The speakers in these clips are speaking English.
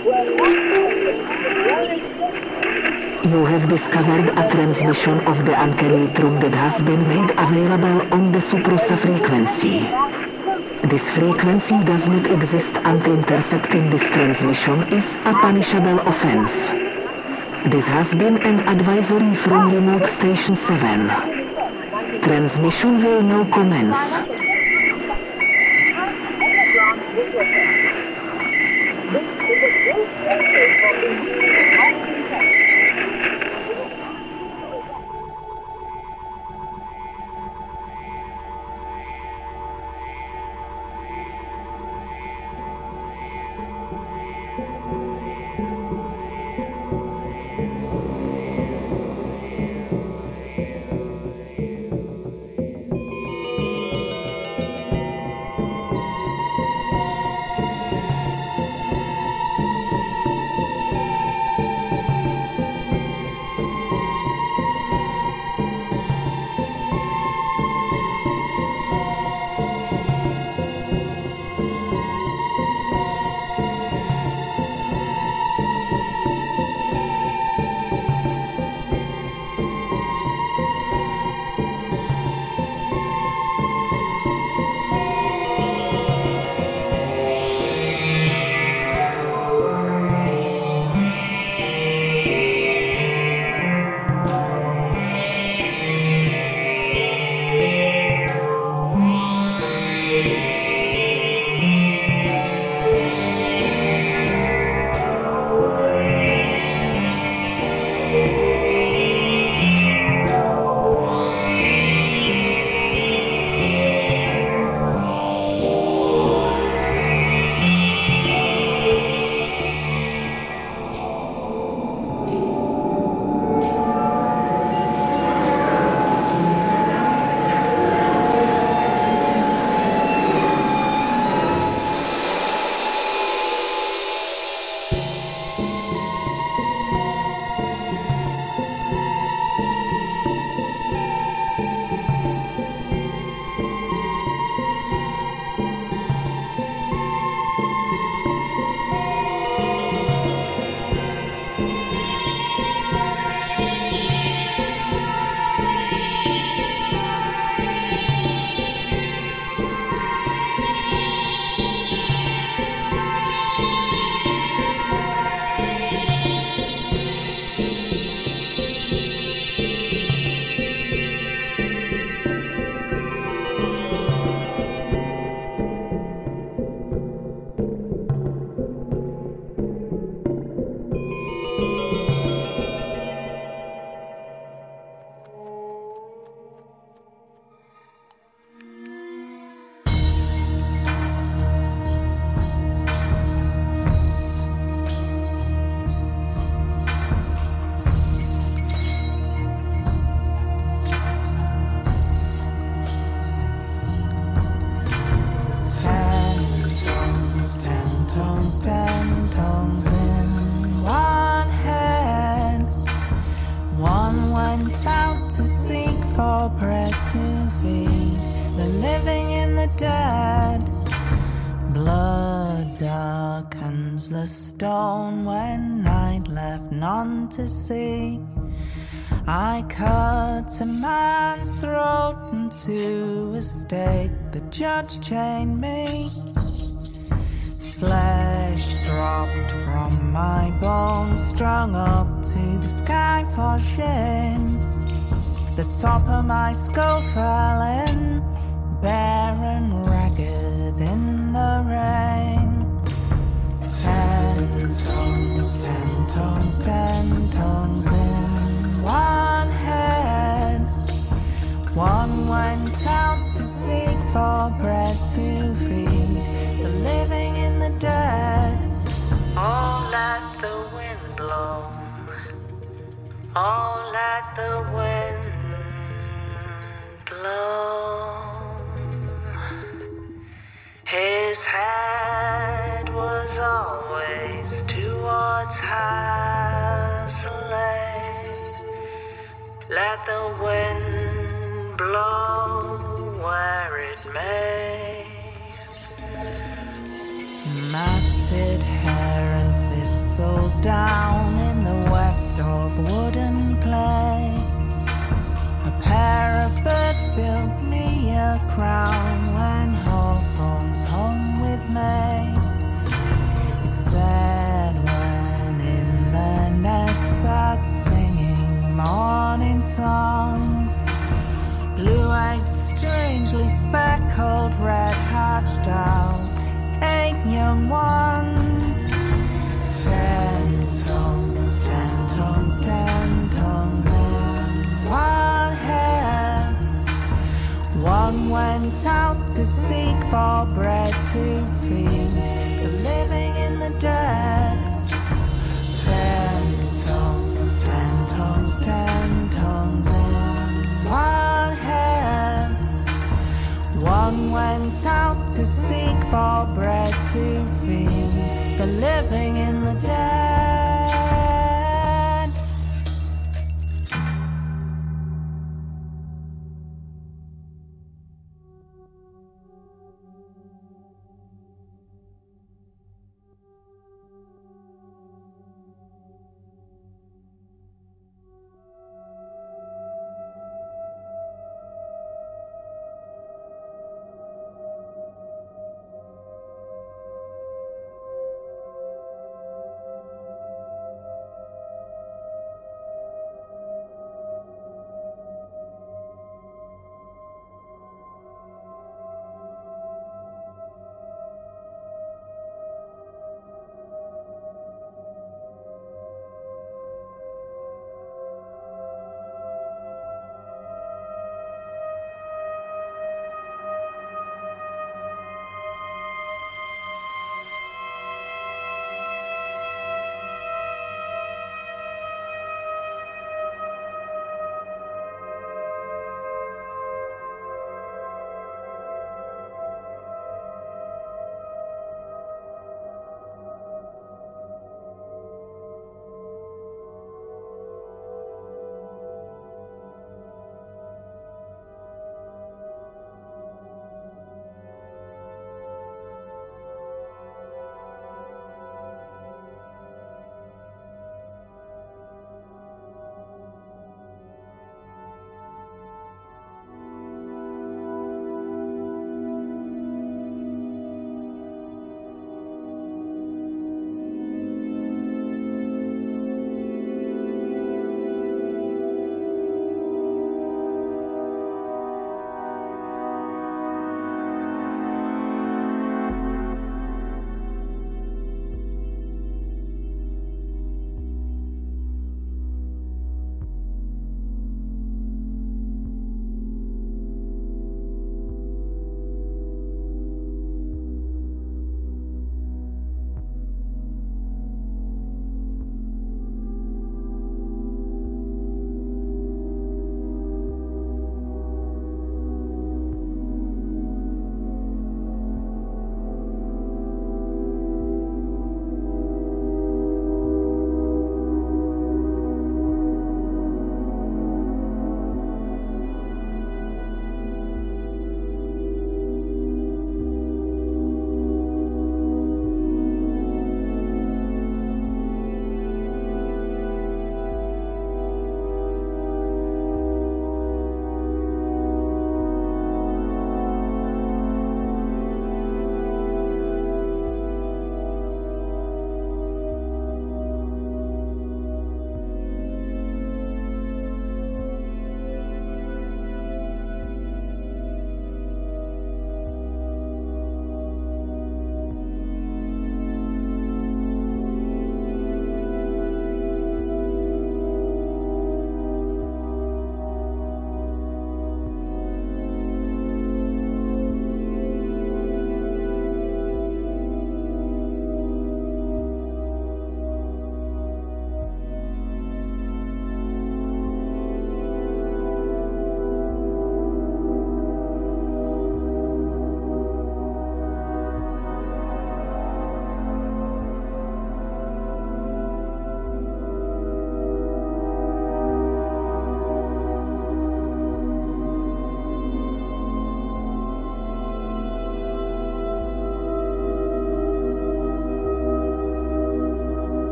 You have discovered a transmission of the uncanny truth that has been made available on the Sub Rosa frequency. This frequency does not exist and intercepting this transmission is a punishable offense. This has been an advisory from Remote Station 7. Transmission will now commence. To. I cut a man's throat into a stake. The judge chained me. Flesh dropped from my bones, strung up to the sky for shame. The top of my skull fell in, bare and ragged in the rain. Ten tongues, ten tongues in one head. One went out to seek for bread to feed the living in the dead. Oh, let the wind blow. Oh, let the wind blow. His head was always towards Hasley. Let the wind blow where it may. Matted hair and thistle down in the weft of wooden clay. A pair of birds built me a crown when hawthorns hung with May. Said when in the nest sat singing morning songs. Blue-eyed, strangely speckled, red-hatched out eight young ones. Ten tongues, ten tongues, ten tongues in one head. One went out to seek for bread to feed the dead. Ten tongues, ten tongues, ten tongues in one head. One went out to seek for bread to feed the living in the dead.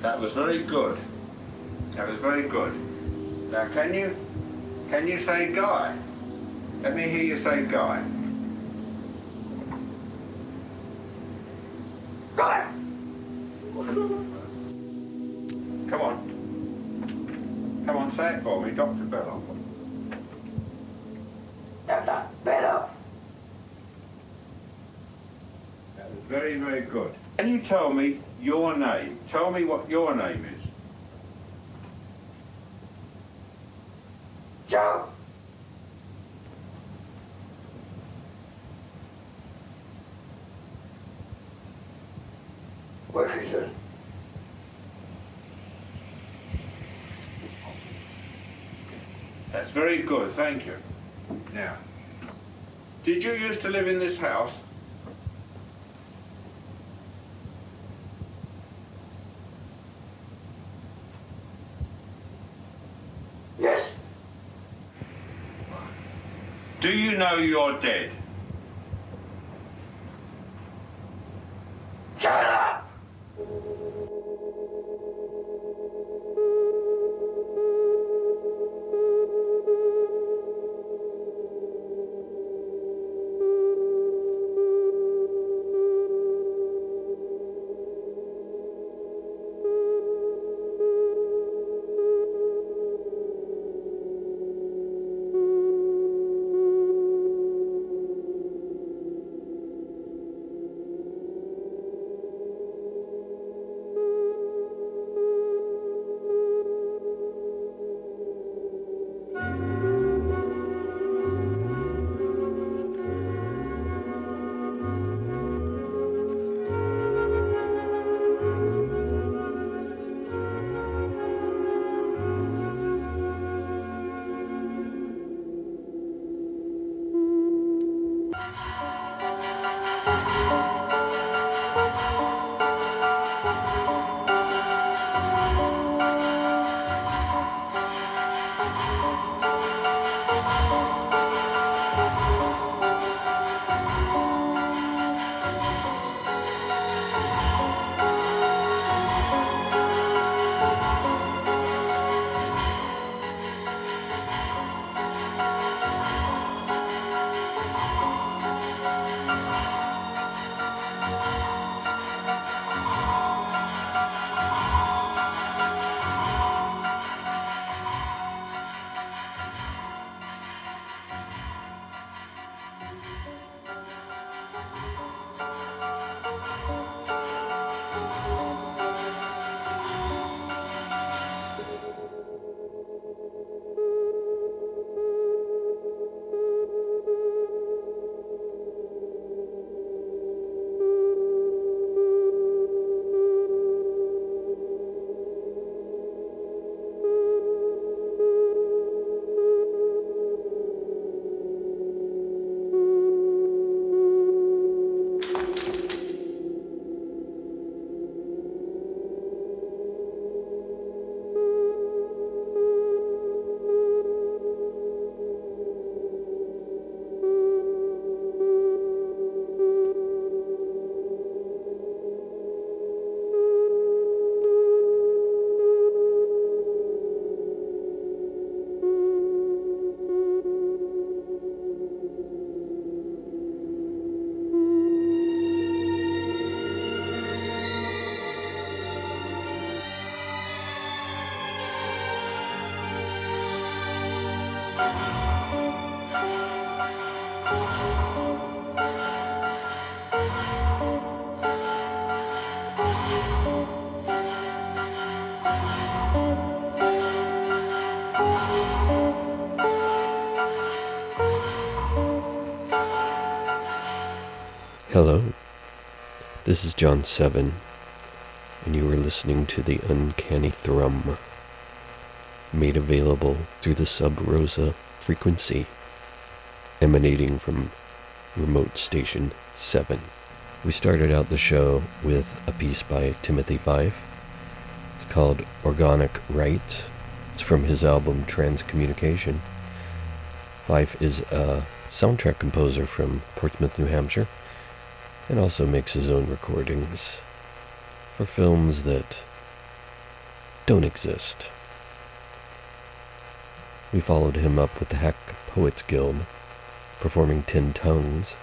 That was very good. That was very good. Now, can you can you say Guy? Let me hear you say Guy. Tell me your name? Tell me what your name is. Joe. What is it? That's very good, thank you. Now, did you used to live in this house? Yes. Do you know you're dead? Hello, this is John Seven, and you are listening to the Uncanny Thrum, made available through the Sub Rosa frequency, emanating from Remote Station 7. We started out the show with a piece by Timothy Fife. It's called Organic Rights. It's from his album Transcommunication. Fife is a soundtrack composer from Portsmouth, New Hampshire and also makes his own recordings. for films that don't exist. We followed him up with the Hack Poets Guild, performing Ten Tongues.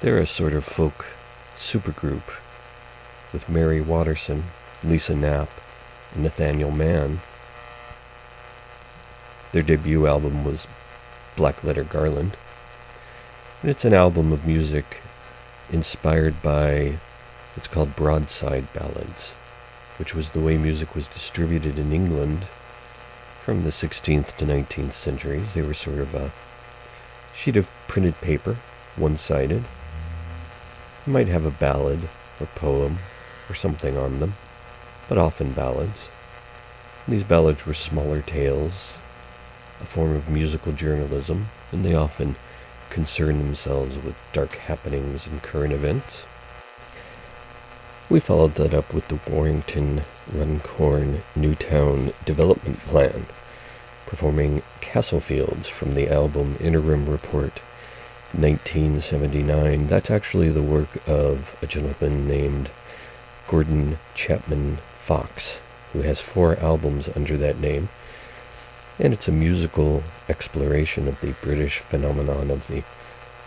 They're a sort of folk supergroup with Marry Waterson, Lisa Knapp, and Nathaniel Mann. Their debut album was Black Letter Garland. And it's an album of music inspired by what's called broadside ballads, which was the way music was distributed in England from the 16th to 19th centuries. They were sort of a sheet of printed paper, one sided. You might have a ballad or poem or something on them, but often ballads. And These ballads were smaller tales, a form of musical journalism, and they often concern themselves with dark happenings and current events. We followed that up with the Warrington Runcorn Newtown Development Plan, performing Castlefields from the album Interim Report 1979. That's actually the work of a gentleman named Gordon Chapman Fox, who has four albums under that name and it's a musical exploration of the British phenomenon of the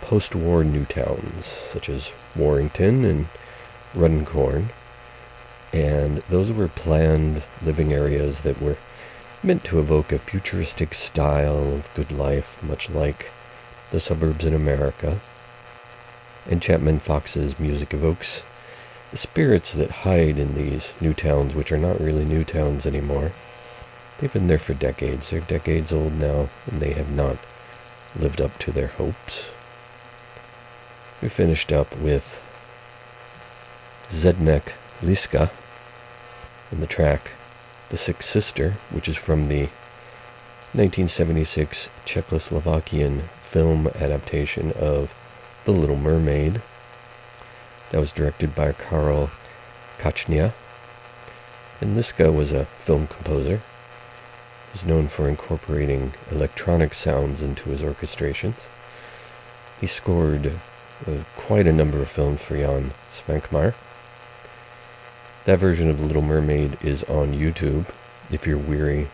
post war new towns, such as Warrington and Runcorn. And those were planned living areas that were meant to evoke a futuristic style of good life, much like the suburbs in America. And Chapman Fox's music evokes the spirits that hide in these new towns, which are not really new towns anymore. They've been there for decades. They're decades old now, and they have not lived up to their hopes. We finished up with Zdenek Liska in the track The Sixth Sister, which is from the 1976 Czechoslovakian film adaptation of The Little Mermaid. That was directed by Karel Kachyňa. And Liska was a film composer is known for incorporating electronic sounds into his orchestrations. He scored uh, quite a number of films for Jan Svankmajer. That version of The Little Mermaid is on YouTube if you're weary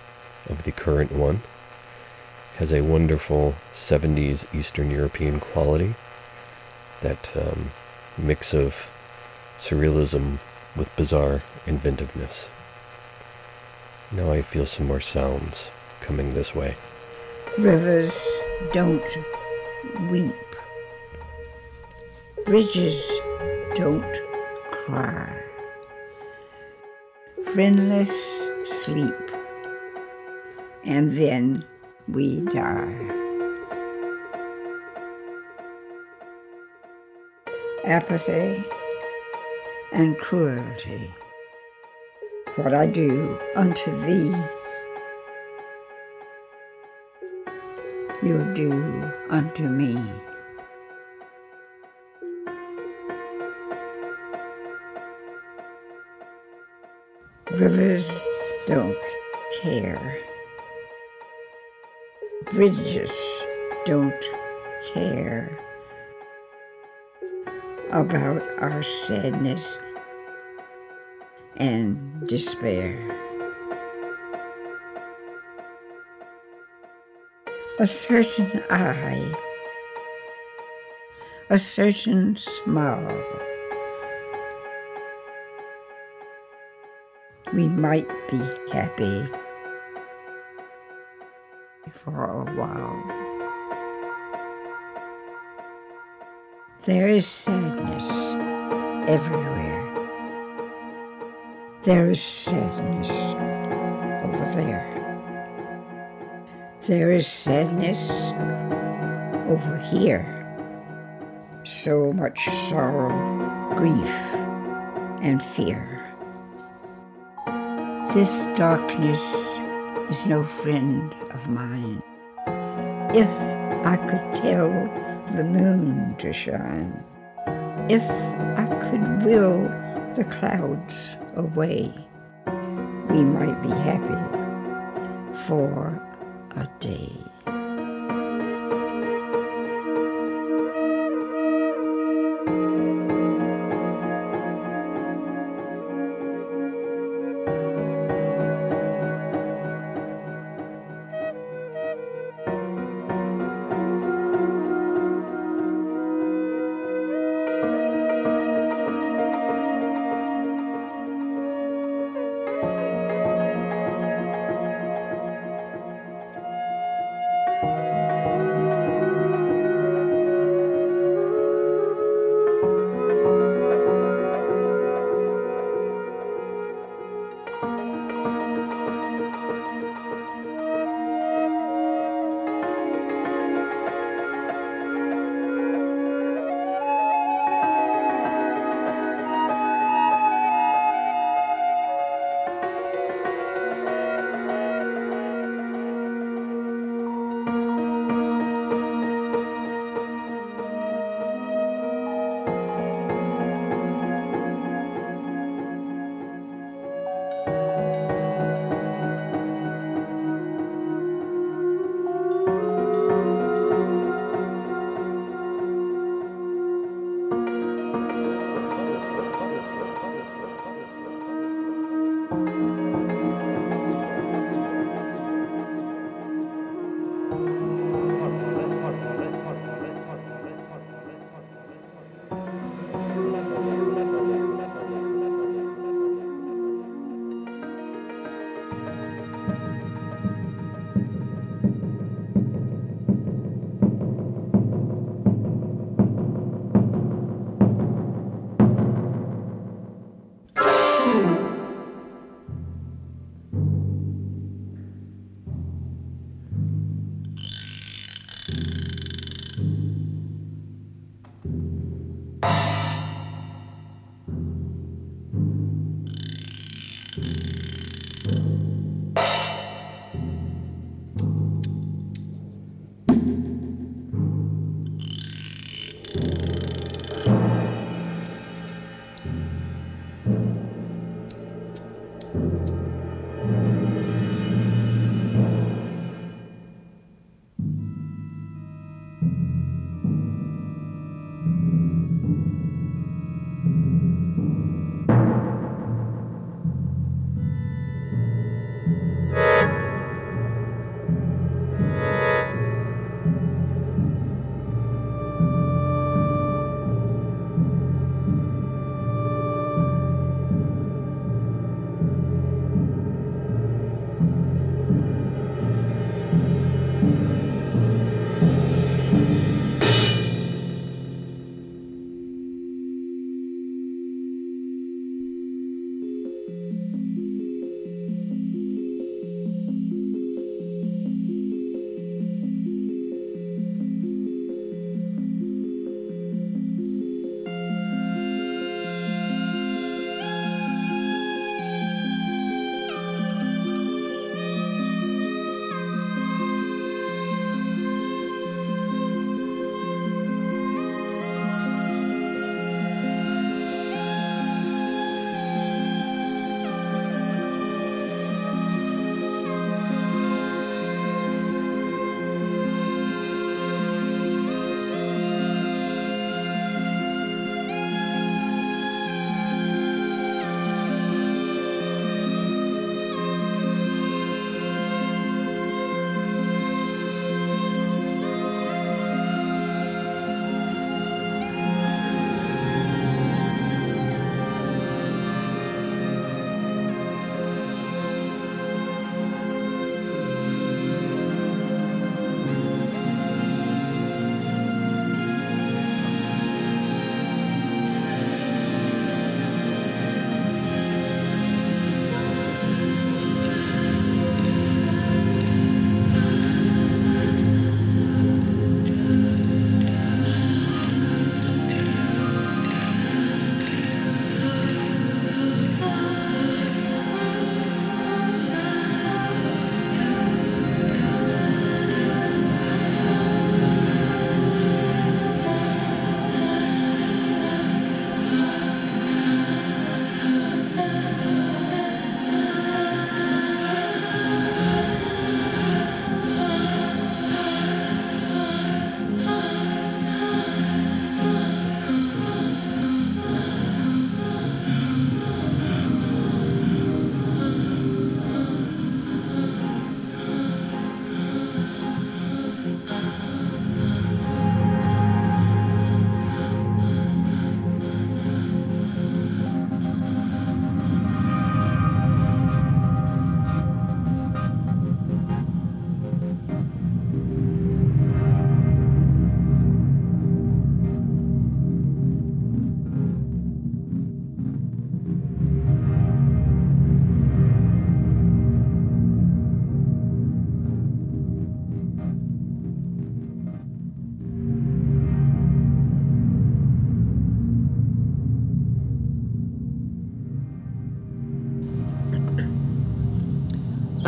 of the current one. Has a wonderful 70s Eastern European quality. That um, mix of surrealism with bizarre inventiveness. Now I feel some more sounds coming this way. Rivers don't weep. Bridges don't cry. Friendless sleep. And then we die. Apathy and cruelty what I do unto thee, you'll do unto me. Rivers don't care. Bridges don't care about our sadness and despair. A certain eye, a certain smile. We might be happy for a while. There is sadness everywhere. There is sadness over there. There is sadness over here. So much sorrow, grief, and fear. This darkness is no friend of mine. If I could tell the moon to shine, if I could will the clouds away, we might be happy for a day.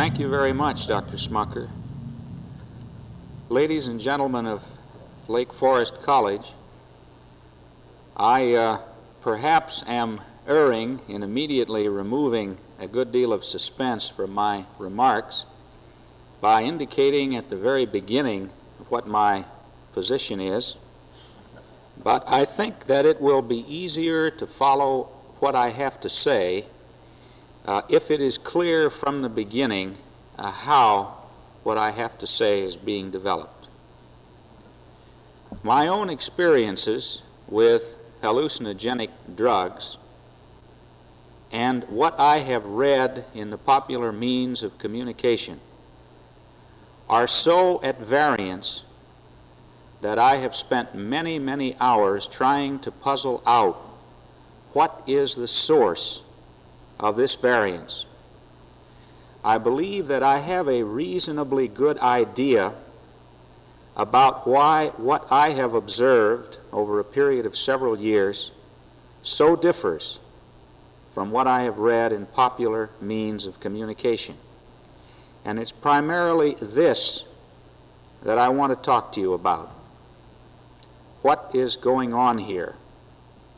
Thank you very much, Dr. Smucker. Ladies and gentlemen of Lake Forest College, I uh, perhaps am erring in immediately removing a good deal of suspense from my remarks by indicating at the very beginning what my position is, but I think that it will be easier to follow what I have to say uh, if it is clear from the beginning uh, how what I have to say is being developed. My own experiences with hallucinogenic drugs and what I have read in the popular means of communication are so at variance that I have spent many, many hours trying to puzzle out what is the source of this variance. I believe that I have a reasonably good idea about why what I have observed over a period of several years so differs from what I have read in popular means of communication. And it's primarily this that I want to talk to you about. What is going on here?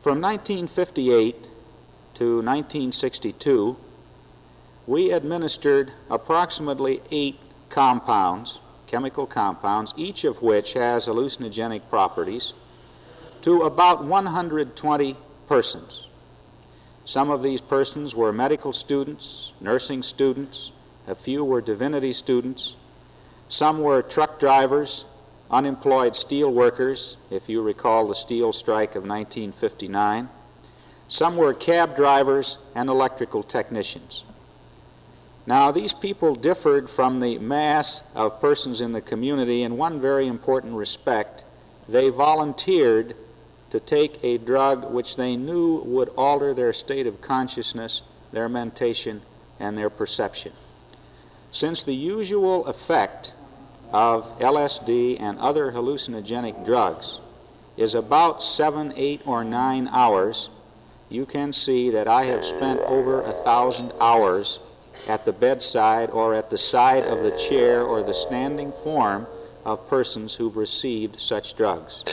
From 1958 to 1962, we administered approximately eight compounds, chemical compounds, each of which has hallucinogenic properties, to about 120 persons. Some of these persons were medical students, nursing students, a few were divinity students, some were truck drivers, unemployed steel workers, if you recall the steel strike of 1959. Some were cab drivers and electrical technicians. Now, these people differed from the mass of persons in the community in one very important respect. They volunteered to take a drug which they knew would alter their state of consciousness, their mentation, and their perception. Since the usual effect of LSD and other hallucinogenic drugs is about seven, eight, or nine hours, you can see that I have spent over a thousand hours at the bedside or at the side of the chair or the standing form of persons who've received such drugs.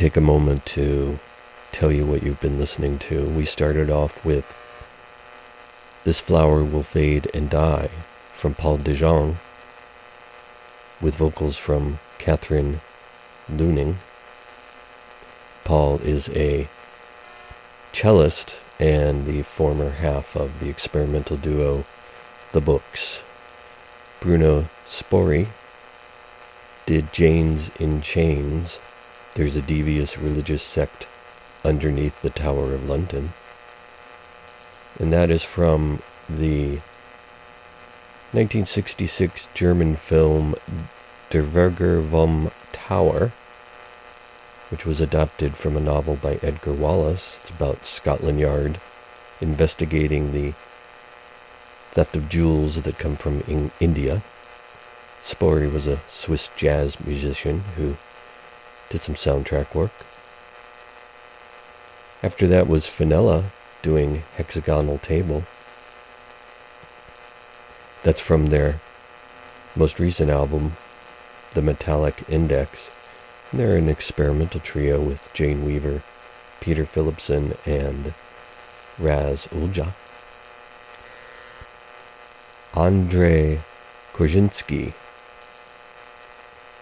Take a moment to tell you what you've been listening to. We started off with This Flower Will Fade and Die from Paul de Jong, with vocals from Catherine Leuning. Paul is a cellist and the former half of the experimental duo The Books. Bruno Spoerri did Janes in Chains there's a devious religious sect underneath the Tower of London. And that is from the 1966 German film Der Würger vom Tower, which was adapted from a novel by Edgar Wallace. It's about Scotland Yard investigating the theft of jewels that come from in India. Spoerri was a Swiss jazz musician who did some soundtrack work. After that was Fenella doing Hexagonal Table. That's from their most recent album, The Metallic Index. And they're an experimental trio with Jane Weaver, Peter Philipson, and Raz Ullah. Andre Korzyński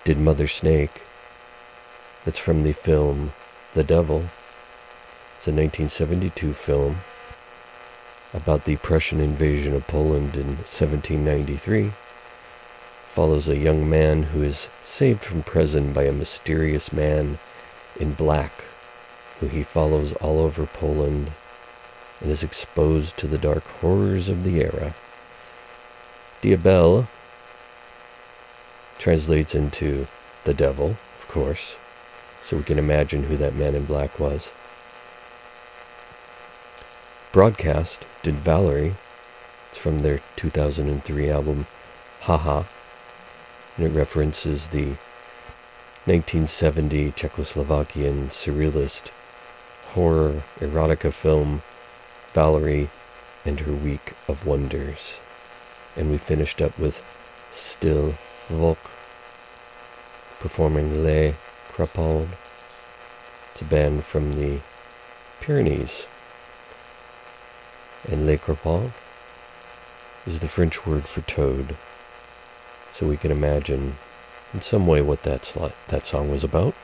did Mother Snake. It's from the film The Devil. It's a 1972 film about the Prussian invasion of Poland in 1793. Follows a young man who is saved from prison by a mysterious man in black who he follows all over Poland and is exposed to the dark horrors of the era. Diabel translates into the devil, of course so we can imagine who that man in black was. Broadcast did Valerie. It's from their 2003 album, Haha, and it references the 1970 Czechoslovakian surrealist horror erotica film Valerie and her week of wonders. And we finished up with Stille Volk performing Les Crapaud. It's a from the Pyrenees. And Les Crapaud is the French word for toad. So we can imagine in some way what that, that song was about.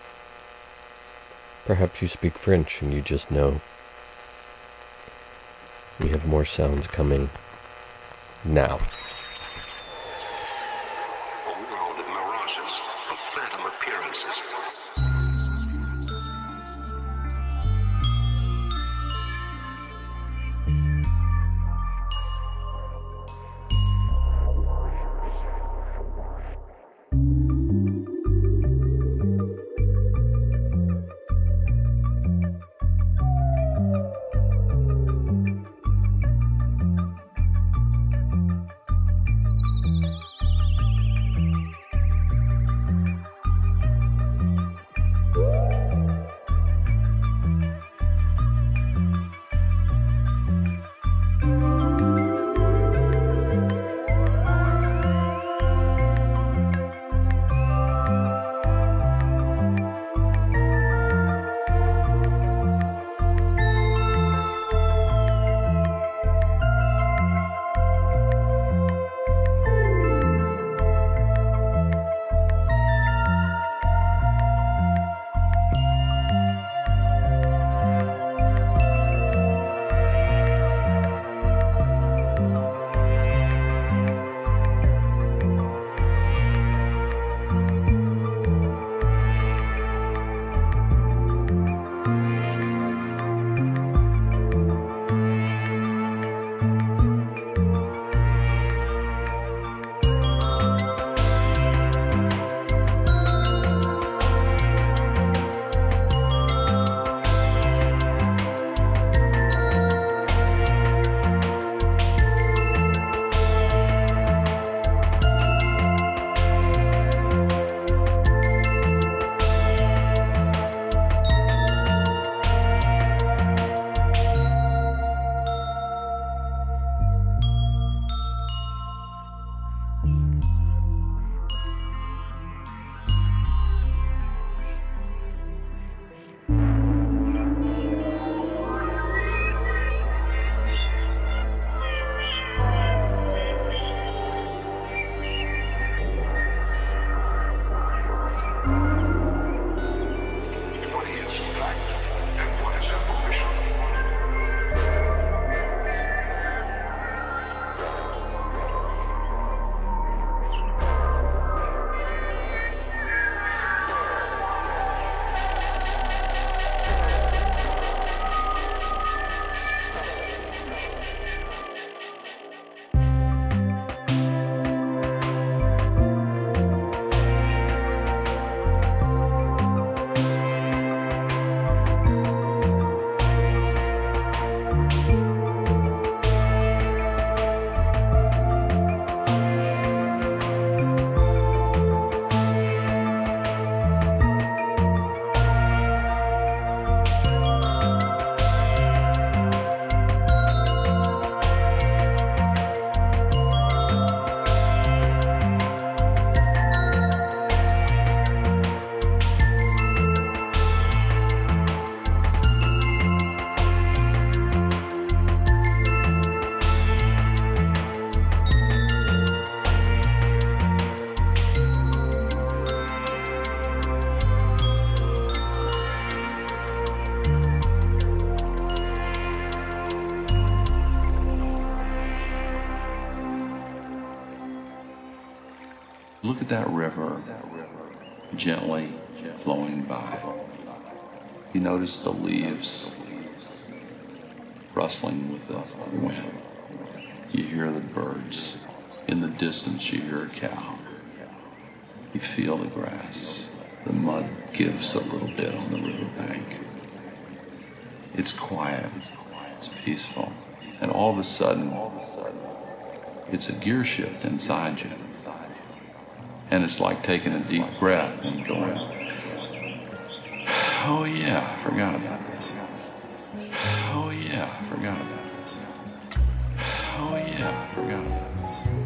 Perhaps you speak French and you just know. We have more sounds coming now. Notice the leaves rustling with the wind. You hear the birds. In the distance, you hear a cow. You feel the grass. The mud gives a little bit on the riverbank. It's quiet. It's peaceful. And all of a sudden, it's a gear shift inside you. And it's like taking a deep breath and going, Oh yeah, I forgot about this. Oh yeah, I forgot about this. Oh yeah, I forgot about this.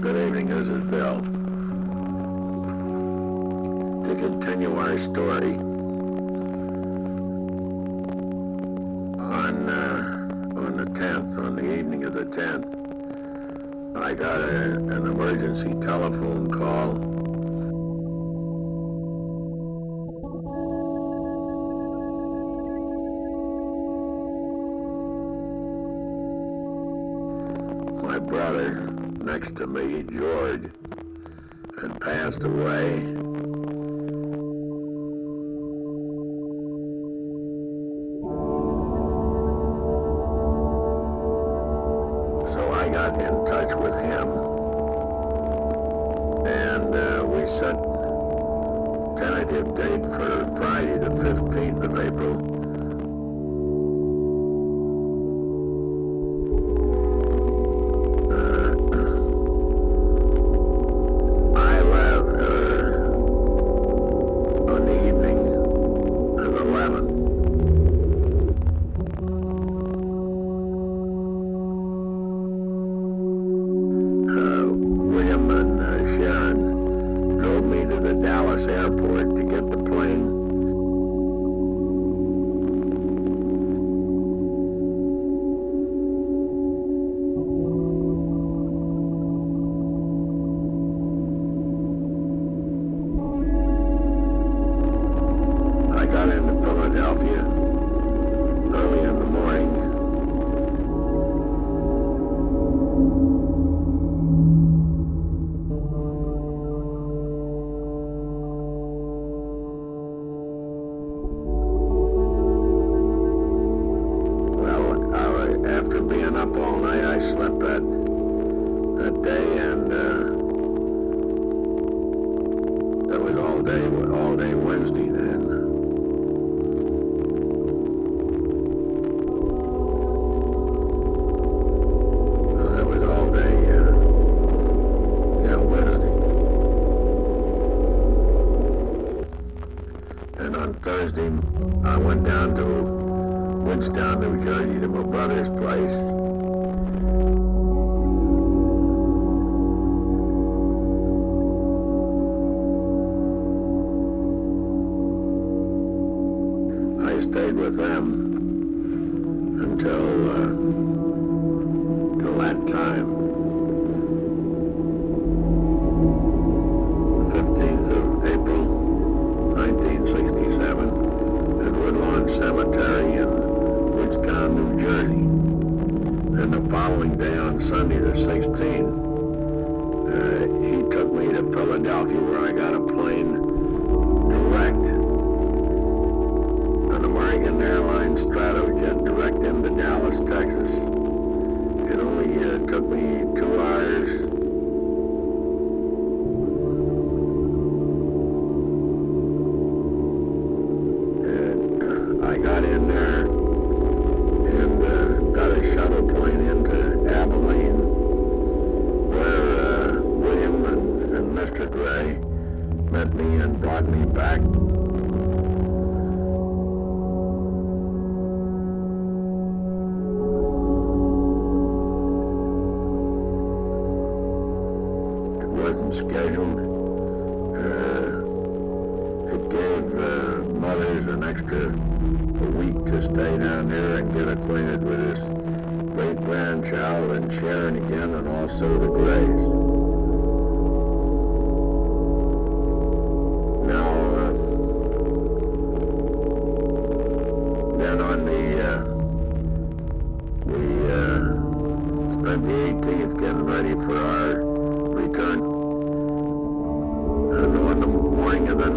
Good evening, this is Bill. To continue our story on uh, on the 10th, on the evening of the 10th, I got a, an emergency telephone call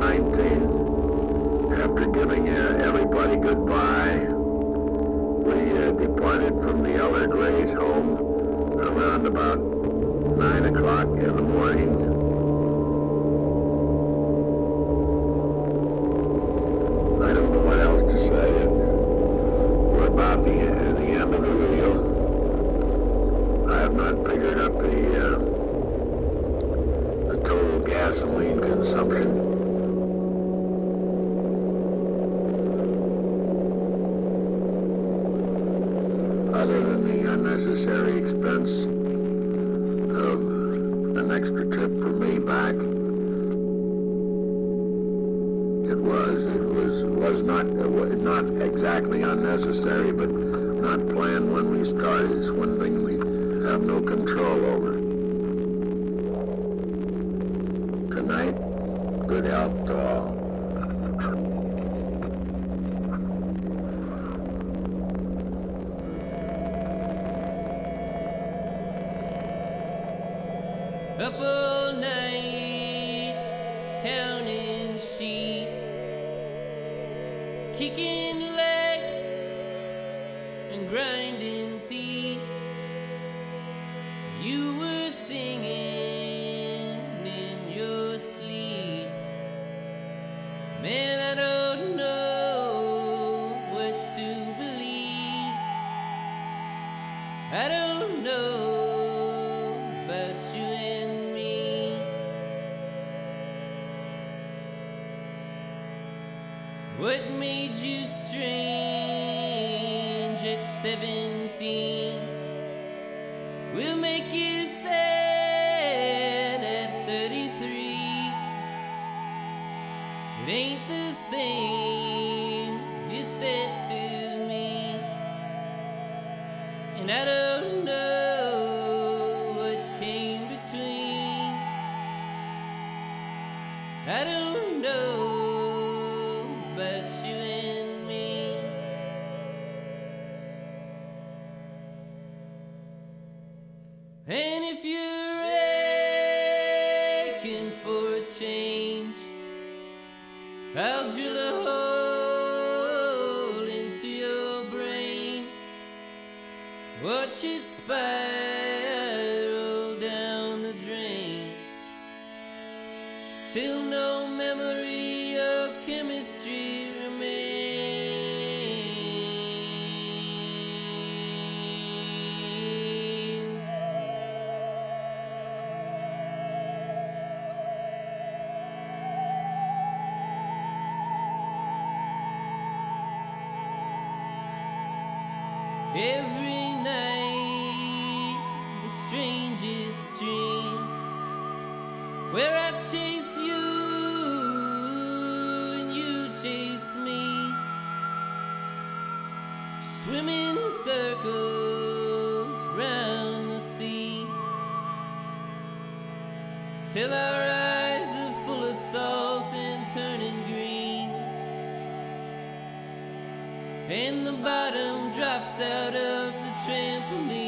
19th, after giving uh, everybody goodbye, we uh, departed from the Elder Gray's home around about 9 o'clock in the morning. I don't know what else to say. We're about the, uh, the end of the video. I have not figured up the, uh, the total gasoline consumption. Of an extra trip for me back. It was. It was was not uh, not exactly unnecessary, but not planned when we started. It's one thing we have no control over. Good night. Good health where I chase you and you chase me. Swim in circles round the sea till our eyes are full of salt and turning green. And the bottom drops out of the trampoline.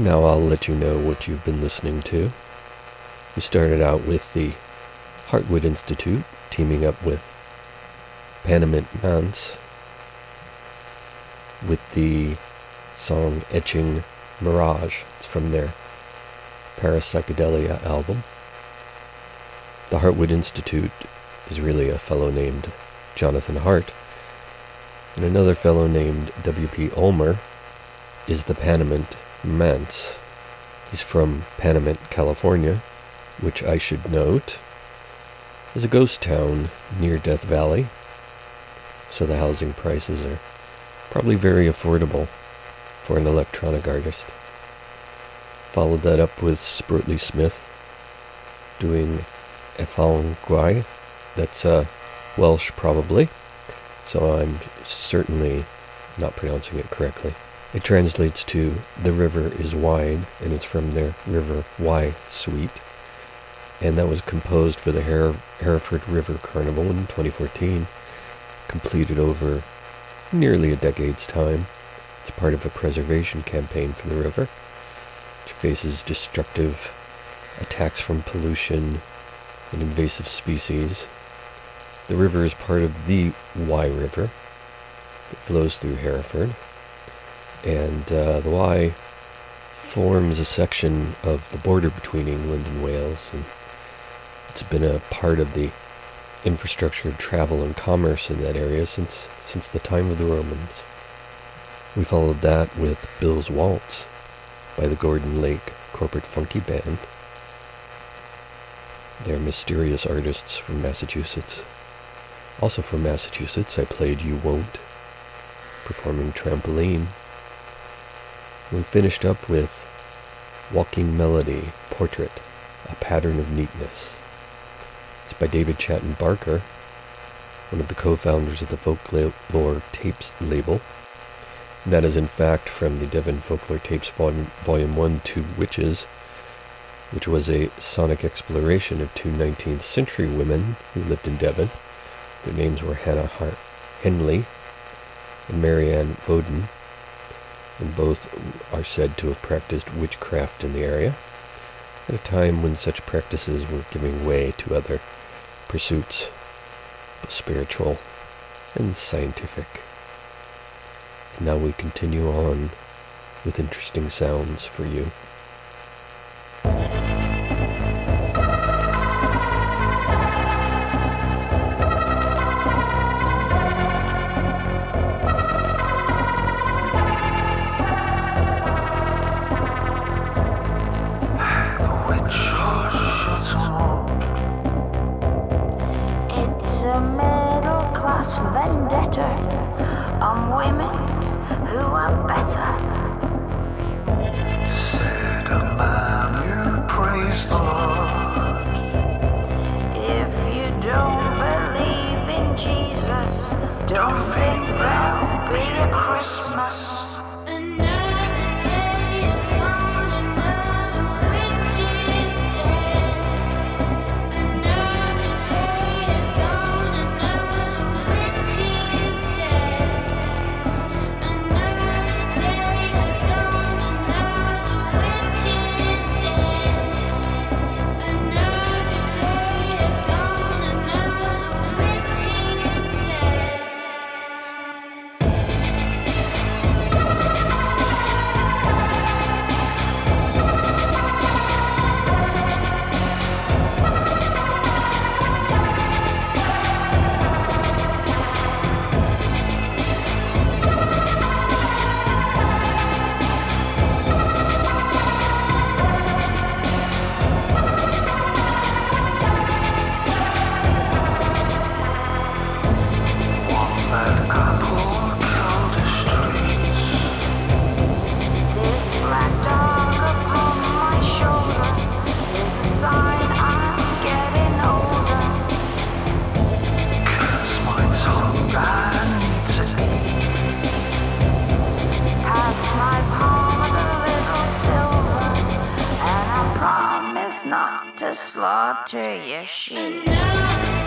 Now I'll let you know what you've been listening to. We started out with the Heartwood Institute teaming up with Panamint Manse with the song Etching Mirage. It's from their Parapsychedelia album. The Heartwood Institute is really a fellow named Jonathan Hart, and another fellow named W.P. Ulmer is the Panamint Manse. He's from Panamint, California, which I should note is a ghost town near Death Valley, so the housing prices are probably very affordable for an electronic artist. Followed that up with Sproatly Smith doing Effawn Guai. That's uh, Welsh, probably, so I'm certainly not pronouncing it correctly. It translates to The River is Wide, and it's from their River Wye suite. And that was composed for the Her- Hereford River Carnival in 2014, completed over nearly a decade's time. It's part of a preservation campaign for the river, which faces destructive attacks from pollution and invasive species. The river is part of the Wye River that flows through Hereford and uh, the Wye forms a section of the border between England and Wales, and it's been a part of the infrastructure of travel and commerce in that area since since the time of the Romans. We followed that with Bill's Waltz by the Gordon Lake Corporate Funky Band. They're mysterious artists from Massachusetts. Also from Massachusetts, I played You Won't, performing Trampoline we finished up with Walking Melody Portrait, A Pattern of Neatness. It's by David Chatton Barker, one of the co founders of the Folklore Tapes label. And that is, in fact, from the Devon Folklore Tapes Volume, Volume 1 Two Witches, which was a sonic exploration of two 19th century women who lived in Devon. Their names were Hannah Hart Henley and Marianne Voden and both are said to have practiced witchcraft in the area at a time when such practices were giving way to other pursuits, both spiritual and scientific. And now we continue on with interesting sounds for you. And now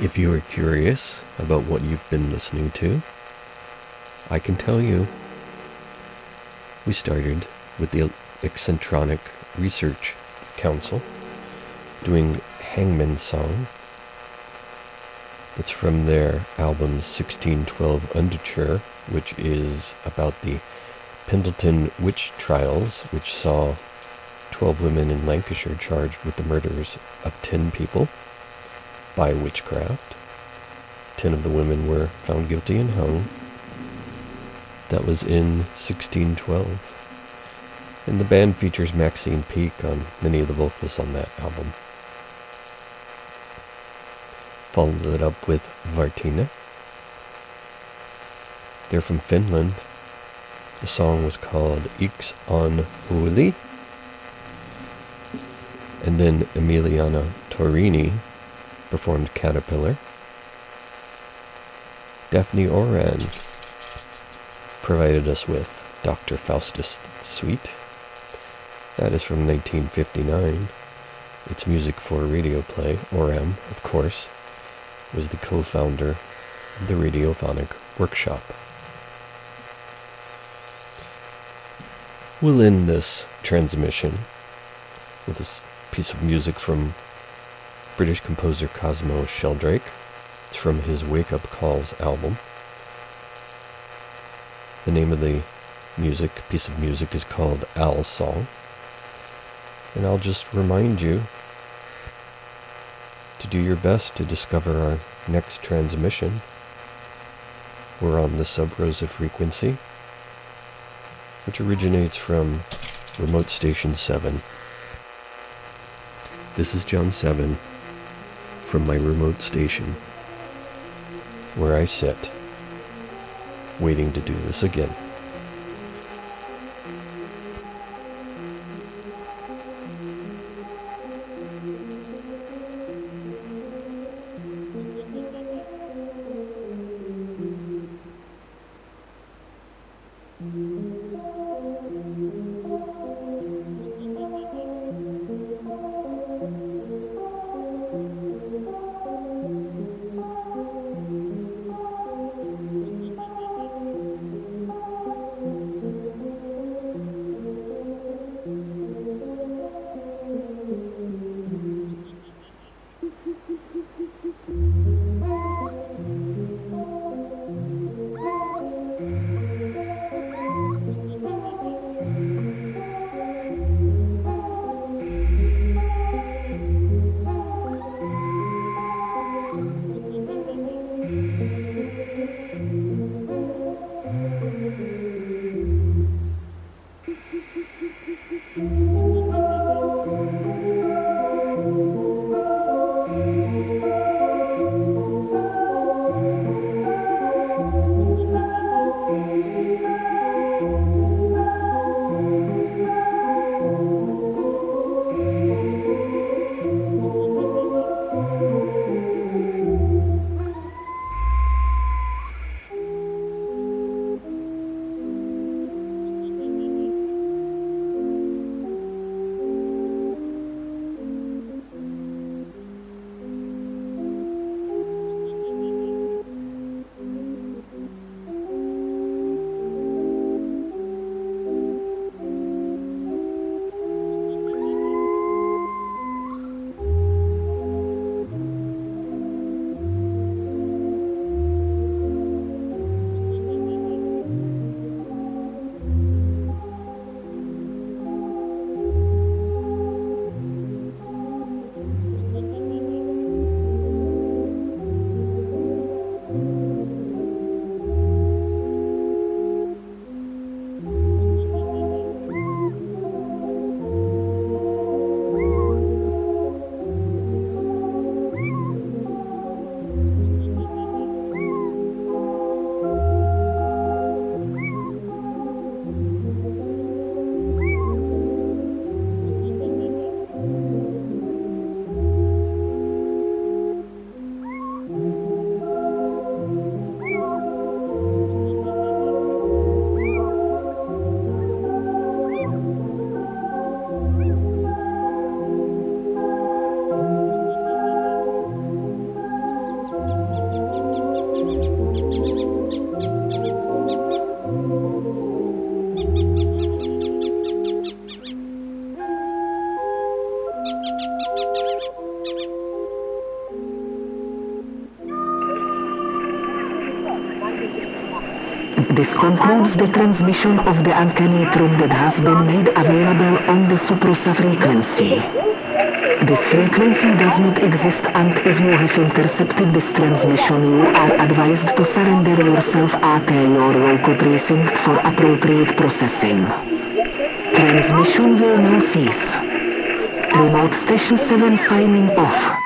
If you are curious about what you've been listening to, I can tell you. We started with the Eccentronic Research Council doing Hangman's Song. That's from their album 1612 Underture, which is about the Pendleton witch trials, which saw 12 women in Lancashire charged with the murders of 10 people by witchcraft. 10 of the women were found guilty and hung. That was in 1612. And the band features Maxine Peake on many of the vocals on that album. Followed it up with Värttinä. They're from Finland. The song was called Ix on Huli. And then Emiliana Torrini performed Caterpillar. Daphne Oram provided us with Dr. Faustus Suite. That is from 1959. It's music for a radio play. Oram, of course, was the co founder of the Radiophonic Workshop. We'll end this transmission with this piece of music from British composer Cosmo Sheldrake. It's from his Wake Up Calls album. The name of the music, piece of music, is called Owl Song. And I'll just remind you to do your best to discover our next transmission. We're on the Sub Rosa frequency, which originates from Remote Station 7. This is John 7 from my remote station, where I sit, waiting to do this again. Concludes the transmission of the uncanny trum that has been made available on the Sub Rosa frequency. This frequency does not exist and if you have intercepted this transmission you are advised to surrender yourself at your local precinct for appropriate processing. Transmission will now cease. Remote Station 7 signing off.